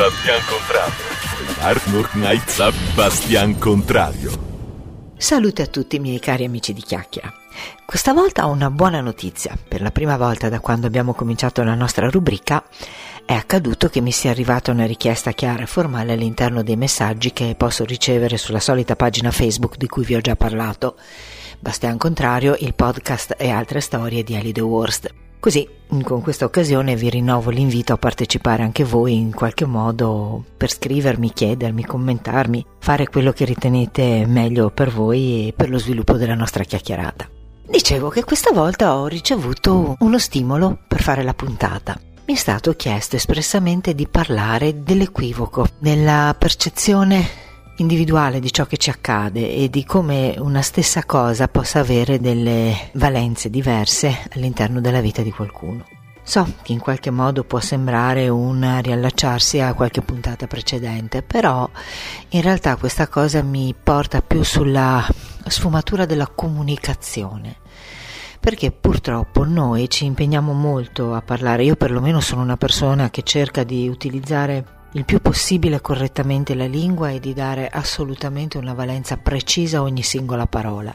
Bastian Contrario. Arnold Knight Bastian Contrario. Salute a tutti i miei cari amici di chiacchiera. Questa volta ho una buona notizia. Per la prima volta da quando abbiamo cominciato la nostra rubrica è accaduto che mi sia arrivata una richiesta chiara e formale all'interno dei messaggi che posso ricevere sulla solita pagina Facebook di cui vi ho già parlato. Bastian Contrario, il podcast e altre storie di Ali The Worst. Così, con questa occasione vi rinnovo l'invito a partecipare anche voi in qualche modo per scrivermi, chiedermi, commentarmi, fare quello che ritenete meglio per voi e per lo sviluppo della nostra chiacchierata. Dicevo che questa volta ho ricevuto uno stimolo per fare la puntata. Mi è stato chiesto espressamente di parlare dell'equivoco, della percezione individuale di ciò che ci accade e di come una stessa cosa possa avere delle valenze diverse all'interno della vita di qualcuno. So che in qualche modo può sembrare un riallacciarsi a qualche puntata precedente, però in realtà questa cosa mi porta più sulla sfumatura della comunicazione perché purtroppo noi ci impegniamo molto a parlare, io perlomeno sono una persona che cerca di utilizzare il più possibile correttamente la lingua e di dare assolutamente una valenza precisa a ogni singola parola.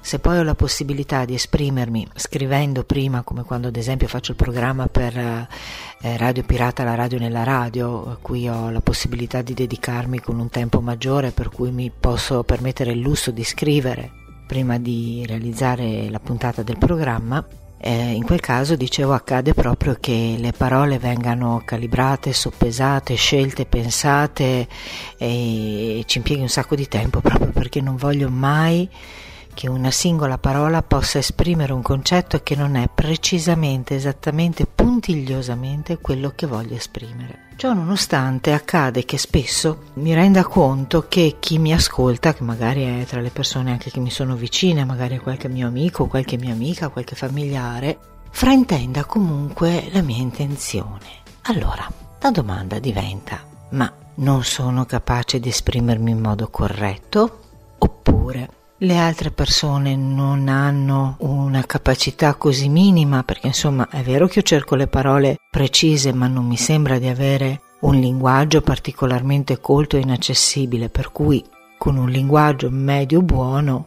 Se poi ho la possibilità di esprimermi scrivendo prima, come quando ad esempio faccio il programma per eh, Radio Pirata, la radio nella radio, a cui ho la possibilità di dedicarmi con un tempo maggiore, per cui mi posso permettere il lusso di scrivere prima di realizzare la puntata del programma, eh, in quel caso, dicevo, accade proprio che le parole vengano calibrate, soppesate, scelte, pensate e ci impieghi un sacco di tempo proprio perché non voglio mai che una singola parola possa esprimere un concetto che non è precisamente, esattamente, puntigliosamente quello che voglio esprimere. Ciò nonostante accade che spesso mi renda conto che chi mi ascolta, che magari è tra le persone anche che mi sono vicine, magari qualche mio amico, qualche mia amica, qualche familiare, fraintenda comunque la mia intenzione. Allora, la domanda diventa, ma non sono capace di esprimermi in modo corretto? Oppure le altre persone non hanno una capacità così minima, perché insomma è vero che io cerco le parole precise, ma non mi sembra di avere un linguaggio particolarmente colto e inaccessibile, per cui con un linguaggio medio buono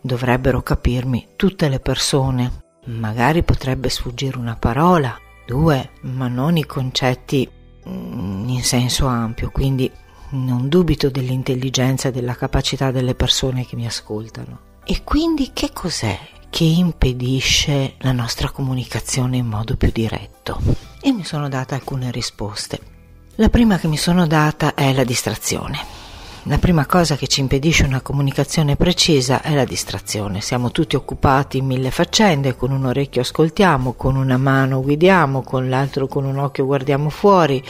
dovrebbero capirmi tutte le persone. Magari potrebbe sfuggire una parola, due, ma non i concetti mm, in senso ampio, quindi non dubito dell'intelligenza e della capacità delle persone che mi ascoltano. E quindi che cos'è che impedisce la nostra comunicazione in modo più diretto? E mi sono data alcune risposte. La prima che mi sono data è la distrazione. La prima cosa che ci impedisce una comunicazione precisa è la distrazione. Siamo tutti occupati in mille faccende, con un orecchio ascoltiamo, con una mano guidiamo, con l'altro con un occhio guardiamo fuori,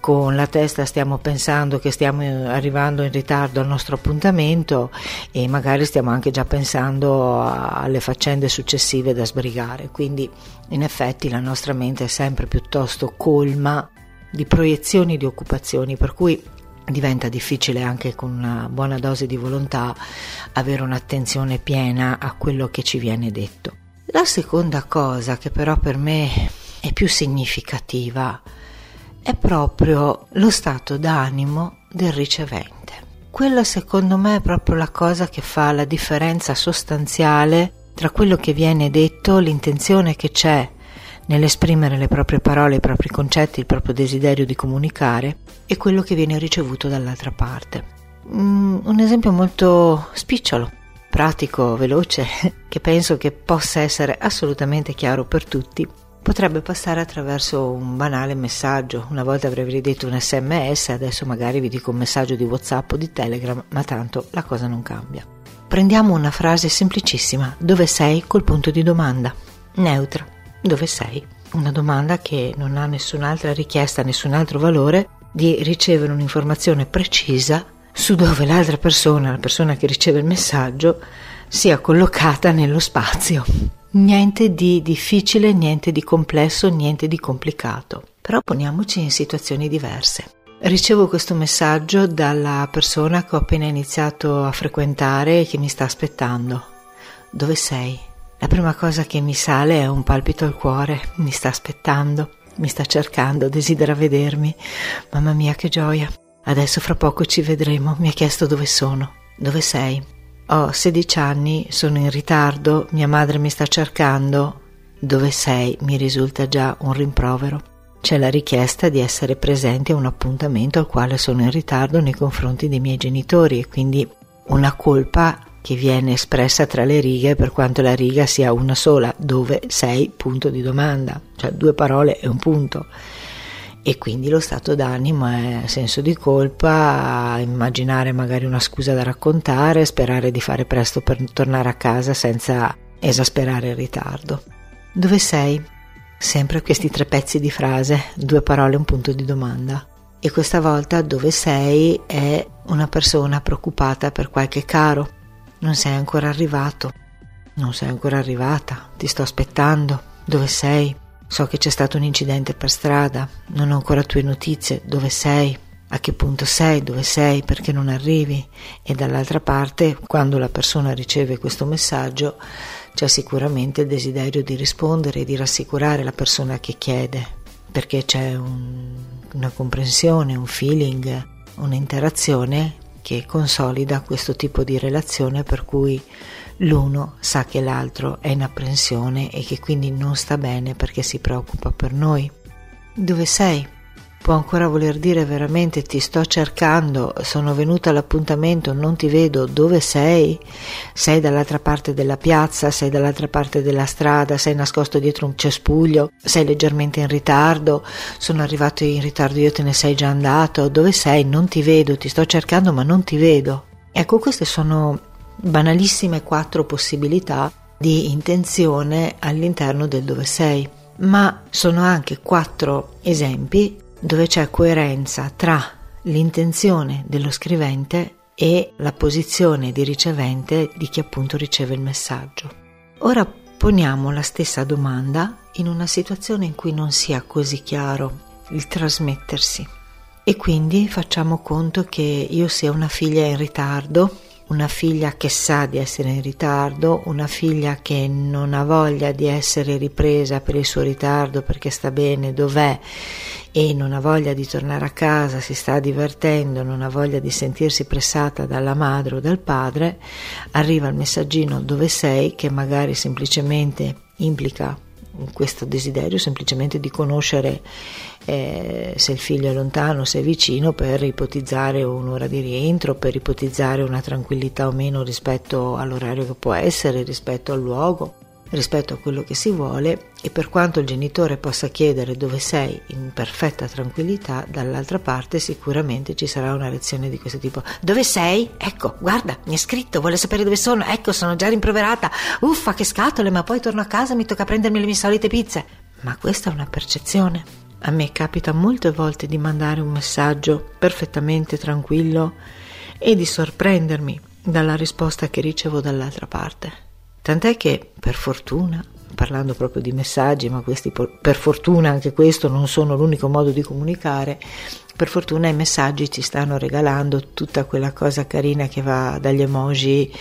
con la testa stiamo pensando che stiamo arrivando in ritardo al nostro appuntamento e magari stiamo anche già pensando alle faccende successive da sbrigare. Quindi in effetti la nostra mente è sempre piuttosto colma di proiezioni di occupazioni, per cui diventa difficile anche con una buona dose di volontà avere un'attenzione piena a quello che ci viene detto. La seconda cosa che però per me è più significativa è proprio lo stato d'animo del ricevente. Quella secondo me è proprio la cosa che fa la differenza sostanziale tra quello che viene detto, l'intenzione che c'è nell'esprimere le proprie parole, i propri concetti, il proprio desiderio di comunicare e quello che viene ricevuto dall'altra parte. Mm, un esempio molto spicciolo, pratico, veloce, che penso che possa essere assolutamente chiaro per tutti, potrebbe passare attraverso un banale messaggio. Una volta avrei detto un sms, adesso magari vi dico un messaggio di WhatsApp o di Telegram, ma tanto la cosa non cambia. Prendiamo una frase semplicissima, dove sei col punto di domanda, neutra dove sei? Una domanda che non ha nessun'altra richiesta, nessun altro valore di ricevere un'informazione precisa su dove l'altra persona, la persona che riceve il messaggio, sia collocata nello spazio. Niente di difficile, niente di complesso, niente di complicato. Però poniamoci in situazioni diverse. Ricevo questo messaggio dalla persona che ho appena iniziato a frequentare e che mi sta aspettando. Dove sei? La prima cosa che mi sale è un palpito al cuore, mi sta aspettando. mi sta cercando, desidera vedermi. Mamma mia, che gioia. Adesso fra poco ci vedremo. Mi ha chiesto dove sono. Dove sei? Ho 16 anni, sono in ritardo, mia madre mi sta cercando. Dove sei? Mi risulta già un rimprovero. C'è la richiesta di essere presente a un appuntamento al quale sono in ritardo nei confronti dei miei genitori e quindi una colpa che viene espressa tra le righe per quanto la riga sia una sola, dove sei, punto di domanda, cioè due parole e un punto. E quindi lo stato d'animo è senso di colpa, immaginare magari una scusa da raccontare, sperare di fare presto per tornare a casa senza esasperare il ritardo. Dove sei? Sempre questi tre pezzi di frase, due parole e un punto di domanda. E questa volta dove sei è una persona preoccupata per qualche caro. Non sei ancora arrivato. Non sei ancora arrivata. Ti sto aspettando. Dove sei? So che c'è stato un incidente per strada. Non ho ancora tue notizie. Dove sei? A che punto sei? Dove sei? Perché non arrivi? E dall'altra parte, quando la persona riceve questo messaggio, c'è sicuramente il desiderio di rispondere e di rassicurare la persona che chiede, perché c'è un, una comprensione, un feeling, un'interazione che consolida questo tipo di relazione per cui l'uno sa che l'altro è in apprensione e che quindi non sta bene perché si preoccupa per noi. Dove sei? Può ancora voler dire veramente ti sto cercando, sono venuta all'appuntamento, non ti vedo, dove sei? Sei dall'altra parte della piazza, sei dall'altra parte della strada, sei nascosto dietro un cespuglio, sei leggermente in ritardo, sono arrivato in ritardo, io te ne sei già andato, dove sei? Non ti vedo, ti sto cercando ma non ti vedo. Ecco, queste sono banalissime quattro possibilità di intenzione all'interno del dove sei, ma sono anche quattro esempi dove c'è coerenza tra l'intenzione dello scrivente e la posizione di ricevente di chi appunto riceve il messaggio. Ora poniamo la stessa domanda in una situazione in cui non sia così chiaro il trasmettersi e quindi facciamo conto che io sia una figlia in ritardo una figlia che sa di essere in ritardo, una figlia che non ha voglia di essere ripresa per il suo ritardo perché sta bene dov'è e non ha voglia di tornare a casa, si sta divertendo, non ha voglia di sentirsi pressata dalla madre o dal padre, arriva il messaggino dove sei? che magari semplicemente implica questo desiderio semplicemente di conoscere eh, se il figlio è lontano, se è vicino, per ipotizzare un'ora di rientro, per ipotizzare una tranquillità o meno rispetto all'orario che può essere, rispetto al luogo rispetto a quello che si vuole e per quanto il genitore possa chiedere dove sei in perfetta tranquillità, dall'altra parte sicuramente ci sarà una reazione di questo tipo. Dove sei? Ecco, guarda, mi ha scritto, vuole sapere dove sono. Ecco, sono già rimproverata. Uffa, che scatole, ma poi torno a casa e mi tocca prendermi le mie solite pizze. Ma questa è una percezione. A me capita molte volte di mandare un messaggio perfettamente tranquillo e di sorprendermi dalla risposta che ricevo dall'altra parte. Tant'è che, per fortuna, parlando proprio di messaggi, ma questi per fortuna anche questo non sono l'unico modo di comunicare, per fortuna i messaggi ci stanno regalando tutta quella cosa carina che va dagli emoji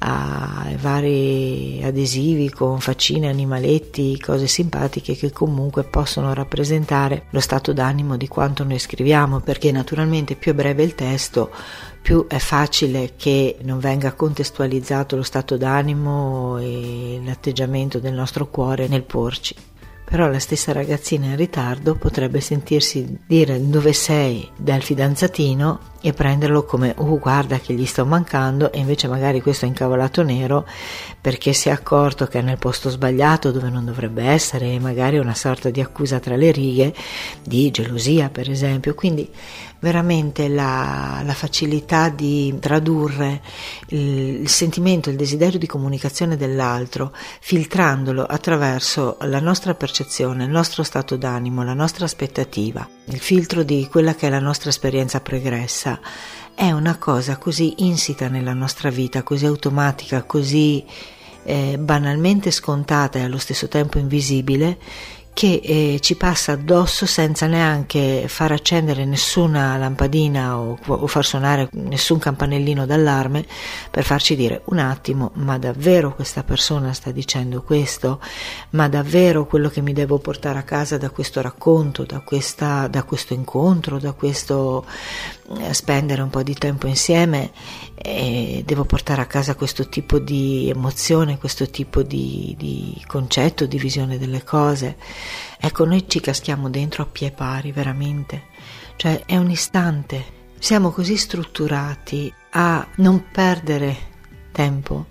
ai vari adesivi con faccine, animaletti, cose simpatiche che comunque possono rappresentare lo stato d'animo di quanto noi scriviamo, perché naturalmente più è breve il testo, più è facile che non venga contestualizzato lo stato d'animo e l'atteggiamento del nostro cuore nel porci. Però la stessa ragazzina in ritardo potrebbe sentirsi dire dove sei dal fidanzatino? e prenderlo come oh guarda che gli sto mancando. E invece magari questo è incavolato nero perché si è accorto che è nel posto sbagliato dove non dovrebbe essere e magari una sorta di accusa tra le righe di gelosia per esempio. Quindi veramente la, la facilità di tradurre il, il sentimento, il desiderio di comunicazione dell'altro filtrandolo attraverso la nostra percezione, il nostro stato d'animo, la nostra aspettativa, il filtro di quella che è la nostra esperienza pregressa è una cosa così insita nella nostra vita, così automatica, così eh, banalmente scontata e allo stesso tempo invisibile, che eh, ci passa addosso senza neanche far accendere nessuna lampadina o, o, far suonare nessun campanellino d'allarme per farci dire un attimo, ma davvero questa persona sta dicendo questo? Ma davvero quello che mi devo portare a casa da questo racconto, da, questa, da questo incontro, da questo eh, spendere un po' di tempo insieme, eh, devo portare a casa questo tipo di emozione, questo tipo di, di concetto, di visione delle cose? Ecco, noi ci caschiamo dentro a pie pari, veramente. Cioè, è un istante. Siamo così strutturati a non perdere tempo,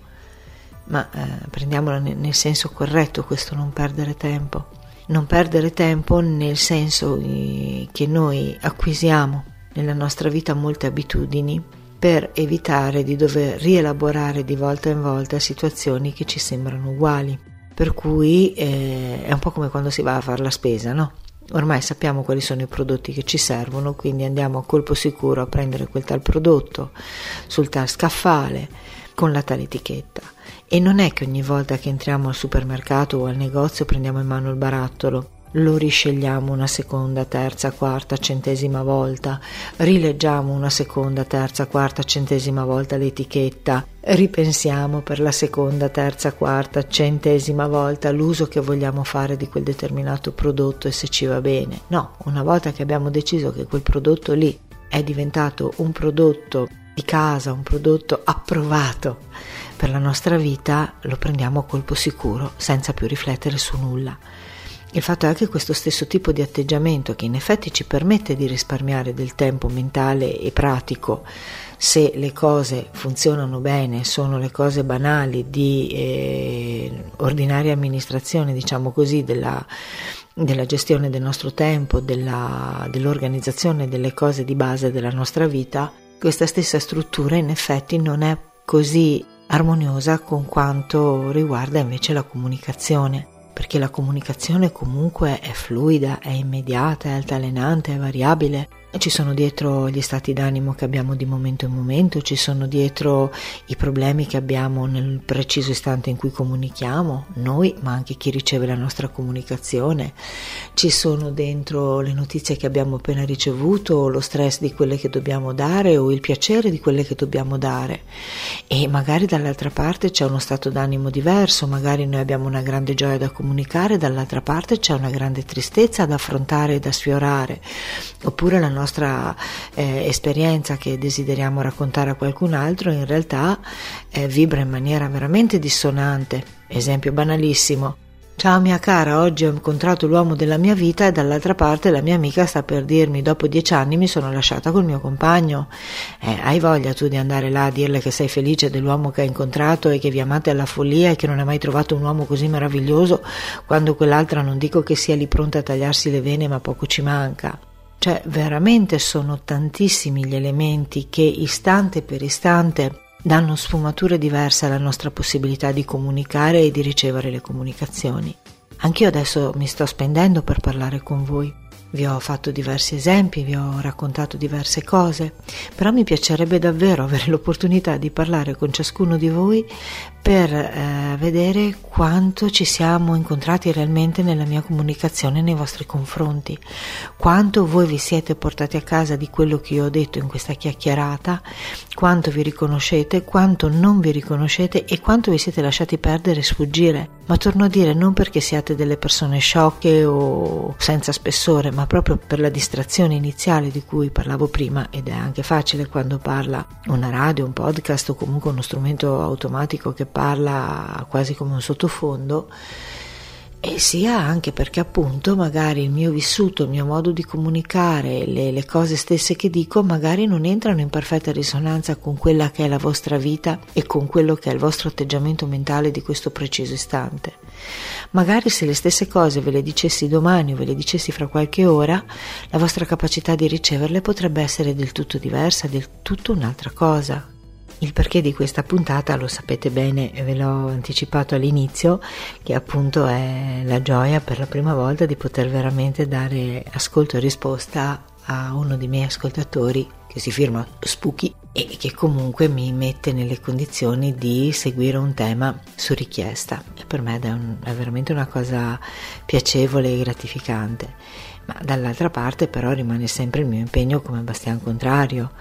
ma eh, prendiamolo nel, nel senso corretto questo non perdere tempo. Non perdere tempo nel senso eh, che noi acquisiamo nella nostra vita molte abitudini per evitare di dover rielaborare di volta in volta situazioni che ci sembrano uguali. Per cui eh, è un po' come quando si va a fare la spesa, no? Ormai sappiamo quali sono i prodotti che ci servono, quindi andiamo a colpo sicuro a prendere quel tal prodotto sul tal scaffale con la tale etichetta. E non è che ogni volta che entriamo al supermercato o al negozio prendiamo in mano il barattolo lo riscegliamo una seconda, terza, quarta, centesima volta, rileggiamo una seconda, terza, quarta, centesima volta l'etichetta, ripensiamo per la seconda, terza, quarta, centesima volta l'uso che vogliamo fare di quel determinato prodotto e se ci va bene. No, una volta che abbiamo deciso che quel prodotto lì è diventato un prodotto di casa, un prodotto approvato per la nostra vita, lo prendiamo a colpo sicuro, senza più riflettere su nulla. Il fatto è che questo stesso tipo di atteggiamento, che in effetti ci permette di risparmiare del tempo mentale e pratico, se le cose funzionano bene, sono le cose banali di eh, ordinaria amministrazione, diciamo così, della, della gestione del nostro tempo, della, dell'organizzazione delle cose di base della nostra vita, questa stessa struttura in effetti non è così armoniosa con quanto riguarda invece la comunicazione perché la comunicazione comunque è fluida, è immediata, è altalenante, è variabile ci sono dietro gli stati d'animo che abbiamo di momento in momento, ci sono dietro i problemi che abbiamo nel preciso istante in cui comunichiamo, noi, ma anche chi riceve la nostra comunicazione, ci sono dentro le notizie che abbiamo appena ricevuto, lo stress di quelle che dobbiamo dare o il piacere di quelle che dobbiamo dare. E magari dall'altra parte c'è uno stato d'animo diverso, magari noi abbiamo una grande gioia da comunicare, dall'altra parte c'è una grande tristezza da affrontare e da sfiorare, oppure la nostra nostra eh, esperienza che desideriamo raccontare a qualcun altro in realtà eh, vibra in maniera veramente dissonante. Esempio banalissimo. Ciao mia cara, oggi ho incontrato l'uomo della mia vita e dall'altra parte la mia amica sta per dirmi dopo dieci anni mi sono lasciata col mio compagno. Eh, hai voglia tu di andare là a dirle che sei felice dell'uomo che hai incontrato e che vi amate alla follia e che non hai mai trovato un uomo così meraviglioso quando quell'altra non dico che sia lì pronta a tagliarsi le vene ma poco ci manca. Cioè veramente sono tantissimi gli elementi che istante per istante danno sfumature diverse alla nostra possibilità di comunicare e di ricevere le comunicazioni. Anch'io adesso mi sto spendendo per parlare con voi. Vi ho fatto diversi esempi, vi ho raccontato diverse cose, però mi piacerebbe davvero avere l'opportunità di parlare con ciascuno di voi per eh, vedere quanto ci siamo incontrati realmente nella mia comunicazione nei vostri confronti, quanto voi vi siete portati a casa di quello che io ho detto in questa chiacchierata, quanto vi riconoscete, quanto non vi riconoscete e quanto vi siete lasciati perdere e sfuggire. Ma torno a dire non perché siate delle persone sciocche o senza spessore, ma proprio per la distrazione iniziale di cui parlavo prima ed è anche facile quando parla una radio, un podcast o comunque uno strumento automatico che parla quasi come un sottofondo e sia anche perché appunto magari il mio vissuto, il mio modo di comunicare, le, le, cose stesse che dico magari non entrano in perfetta risonanza con quella che è la vostra vita e con quello che è il vostro atteggiamento mentale di questo preciso istante. Magari se le stesse cose ve le dicessi domani o ve le dicessi fra qualche ora, la vostra capacità di riceverle potrebbe essere del tutto diversa, del tutto un'altra cosa. Il perché di questa puntata lo sapete bene, ve l'ho anticipato all'inizio, che appunto è la gioia per la prima volta di poter veramente dare ascolto e risposta a uno dei miei ascoltatori che si firma Spooky e che comunque mi mette nelle condizioni di seguire un tema su richiesta. E per me è, un, è veramente una cosa piacevole e gratificante. Ma dall'altra parte però rimane sempre il mio impegno come bastian contrario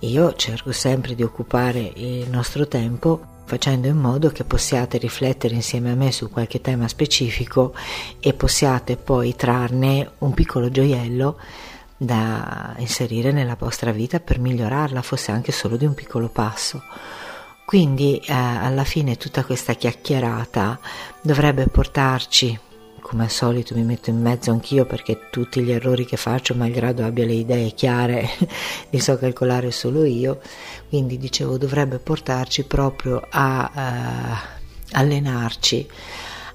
io cerco sempre di occupare il nostro tempo facendo in modo che possiate riflettere insieme a me su qualche tema specifico e possiate poi trarne un piccolo gioiello da inserire nella vostra vita per migliorarla, fosse anche solo di un piccolo passo. Quindi eh, alla fine tutta questa chiacchierata dovrebbe portarci, come al solito mi metto in mezzo anch'io perché tutti gli errori che faccio, malgrado abbia le idee chiare, li so calcolare solo io, quindi dicevo dovrebbe portarci proprio a eh, allenarci,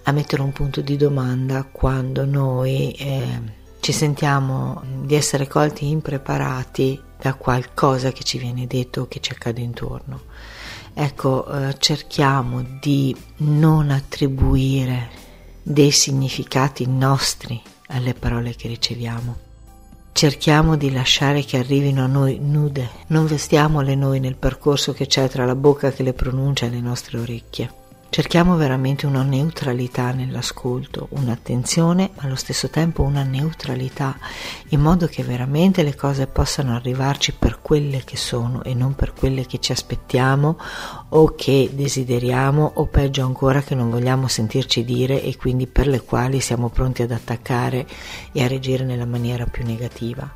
a mettere un punto di domanda quando noi... Eh, ci sentiamo di essere colti impreparati da qualcosa che ci viene detto o che ci accade intorno. Ecco, eh, cerchiamo di non attribuire dei significati nostri alle parole che riceviamo. Cerchiamo di lasciare che arrivino a noi nude, non vestiamole noi nel percorso che c'è tra la bocca che le pronuncia e le nostre orecchie. Cerchiamo veramente una neutralità nell'ascolto, un'attenzione, ma allo stesso tempo una neutralità, in modo che veramente le cose possano arrivarci per quelle che sono e non per quelle che ci aspettiamo o che desideriamo o peggio ancora che non vogliamo sentirci dire e quindi per le quali siamo pronti ad attaccare e a reagire nella maniera più negativa.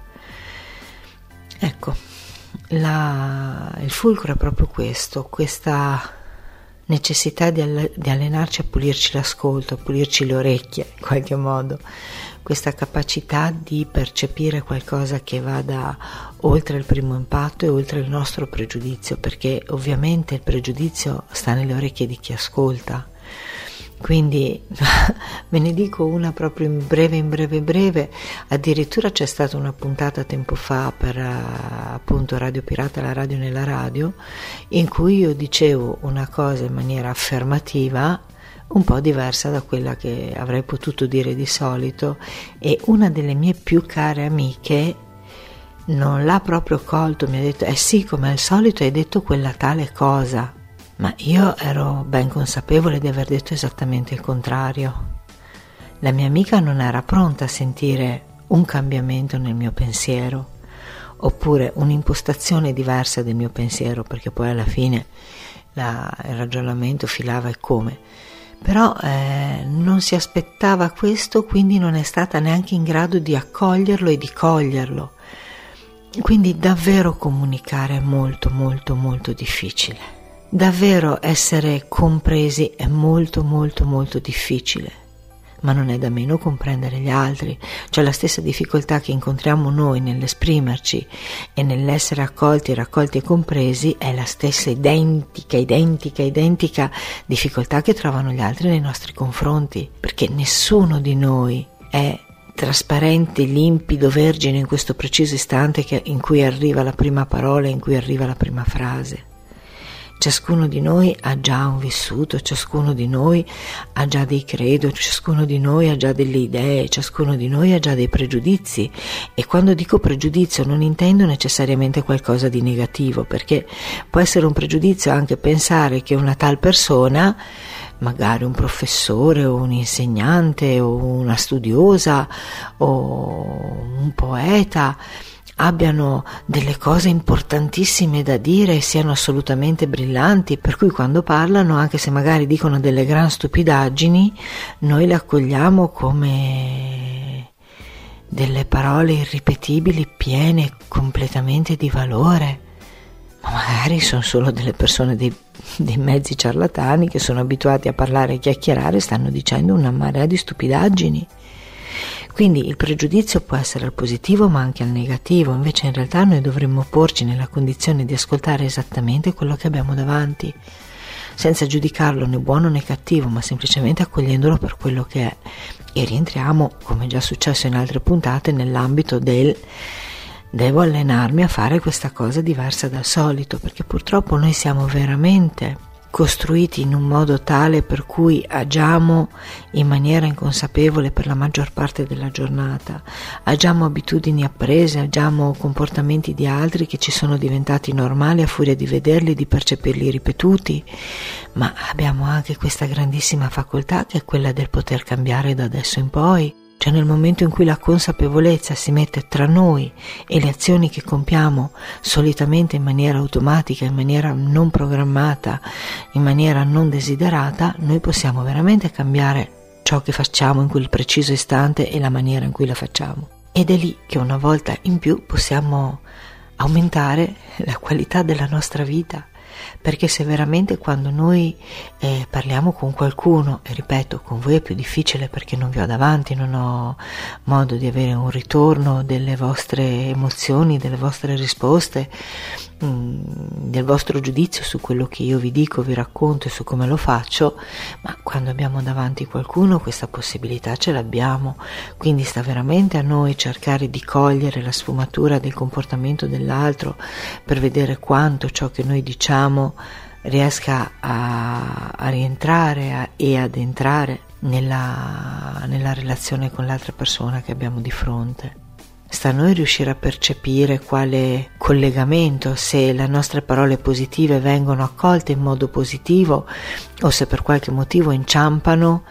Ecco, la, il fulcro è proprio questo, questa necessità di, all- di allenarci a pulirci l'ascolto, a pulirci le orecchie in qualche modo, questa capacità di percepire qualcosa che vada oltre il primo impatto e oltre il nostro pregiudizio, perché ovviamente il pregiudizio sta nelle orecchie di chi ascolta quindi ve ne dico una proprio in breve, in breve, breve. Addirittura c'è stata una puntata tempo fa per uh, appunto Radio Pirata, la radio nella radio, in cui io dicevo una cosa in maniera affermativa un po' diversa da quella che avrei potuto dire di solito e una delle mie più care amiche non l'ha proprio colto, mi ha detto eh sì, come al solito hai detto quella tale cosa ma io ero ben consapevole di aver detto esattamente il contrario. La mia amica non era pronta a sentire un cambiamento nel mio pensiero, oppure un'impostazione diversa del mio pensiero, perché poi alla fine la, il ragionamento filava e come. Però eh, non si aspettava questo, quindi non è stata neanche in grado di accoglierlo e di coglierlo. Quindi davvero comunicare è molto molto molto difficile. Davvero essere compresi è molto molto molto difficile, ma non è da meno comprendere gli altri, cioè la stessa difficoltà che incontriamo noi nell'esprimerci e nell'essere accolti, raccolti e compresi è la stessa identica, identica, identica difficoltà che trovano gli altri nei nostri confronti, perché nessuno di noi è trasparente, limpido, vergine in questo preciso istante in cui arriva la prima parola, in cui arriva la prima frase. Ciascuno di noi ha già un vissuto, ciascuno di noi ha già dei credo, ciascuno di noi ha già delle idee, ciascuno di noi ha già dei pregiudizi. E quando dico pregiudizio non intendo necessariamente qualcosa di negativo perché può essere un pregiudizio anche pensare che una tal persona magari un professore o un insegnante o una studiosa o un poeta abbiano delle cose importantissime da dire e siano assolutamente brillanti, per cui quando parlano, anche se magari dicono delle gran stupidaggini, noi le accogliamo come delle parole irripetibili, piene completamente di valore. Ma magari sono solo delle persone, dei, dei mezzi ciarlatani che sono abituati a parlare e chiacchierare e stanno dicendo una marea di stupidaggini. Quindi il pregiudizio può essere al positivo ma anche al negativo, invece in realtà noi dovremmo porci nella condizione di ascoltare esattamente quello che abbiamo davanti, senza giudicarlo né buono né cattivo, ma semplicemente accogliendolo per quello che è. E rientriamo, come già successo in altre puntate, nell'ambito del devo allenarmi a fare questa cosa diversa dal solito, perché purtroppo noi siamo veramente costruiti in un modo tale per cui agiamo in maniera inconsapevole per la maggior parte della giornata, agiamo abitudini apprese, agiamo comportamenti di altri che ci sono diventati normali a furia di vederli, di percepirli ripetuti, ma abbiamo anche questa grandissima facoltà che è quella del poter cambiare da adesso in poi cioè nel momento in cui la consapevolezza si mette tra noi e le azioni che compiamo solitamente in maniera automatica, in maniera non programmata, in maniera non desiderata, noi possiamo veramente cambiare ciò che facciamo in quel preciso istante e la maniera in cui la facciamo. Ed è lì che una volta in più possiamo aumentare la qualità della nostra vita, perché se veramente quando noi eh, parliamo con qualcuno, e ripeto, con voi è più difficile perché non vi ho davanti, non ho modo di avere un ritorno delle vostre emozioni, delle vostre risposte, del vostro giudizio su quello che io vi dico, vi racconto e su come lo faccio, ma quando abbiamo davanti qualcuno questa possibilità ce l'abbiamo, quindi sta veramente a noi cercare di cogliere la sfumatura del comportamento dell'altro per vedere quanto ciò che noi diciamo riesca a, a rientrare a, e ad entrare nella, nella relazione con l'altra persona che abbiamo di fronte. Sta a noi riuscire a percepire quale collegamento, se le nostre parole positive vengono accolte in modo positivo o se per qualche motivo inciampano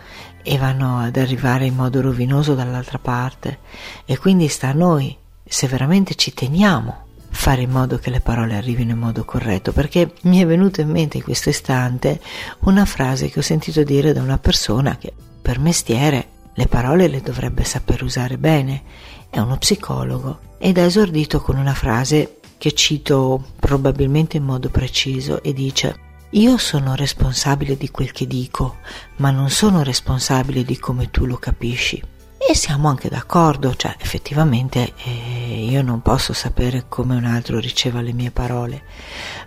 e vanno ad arrivare in modo rovinoso dall'altra parte. E quindi sta a noi, se veramente ci teniamo, fare in modo che le parole arrivino in modo corretto, perché mi è venuta in mente in questo istante una frase che ho sentito dire da una persona che per mestiere le parole le dovrebbe saper usare bene, è uno psicologo ed ha esordito con una frase che cito probabilmente in modo preciso e dice io sono responsabile di quel che dico, ma non sono responsabile di come tu lo capisci. E siamo anche d'accordo, cioè effettivamente eh, io non posso sapere come un altro riceva le mie parole,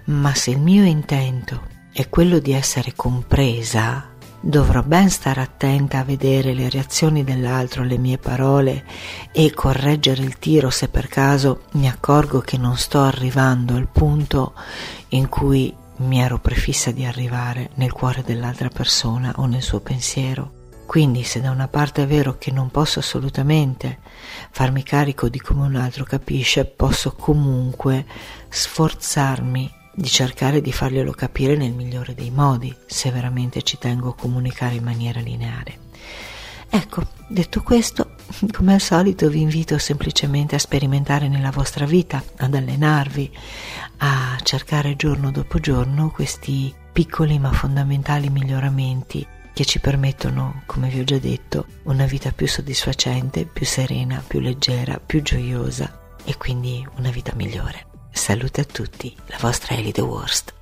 ma se il mio intento è quello di essere compresa Dovrò ben stare attenta a vedere le reazioni dell'altro alle mie parole e correggere il tiro se per caso mi accorgo che non sto arrivando al punto in cui mi ero prefissa di arrivare nel cuore dell'altra persona o nel suo pensiero. Quindi se da una parte è vero che non posso assolutamente farmi carico di come un altro capisce, posso comunque sforzarmi di cercare di farglielo capire nel migliore dei modi, se veramente ci tengo a comunicare in maniera lineare. Ecco, detto questo, come al solito vi invito semplicemente a sperimentare nella vostra vita, ad allenarvi, a cercare giorno dopo giorno questi piccoli ma fondamentali miglioramenti che ci permettono, come vi ho già detto, una vita più soddisfacente, più serena, più leggera, più gioiosa e quindi una vita migliore. Salute a tutti, la vostra Ellie Worst.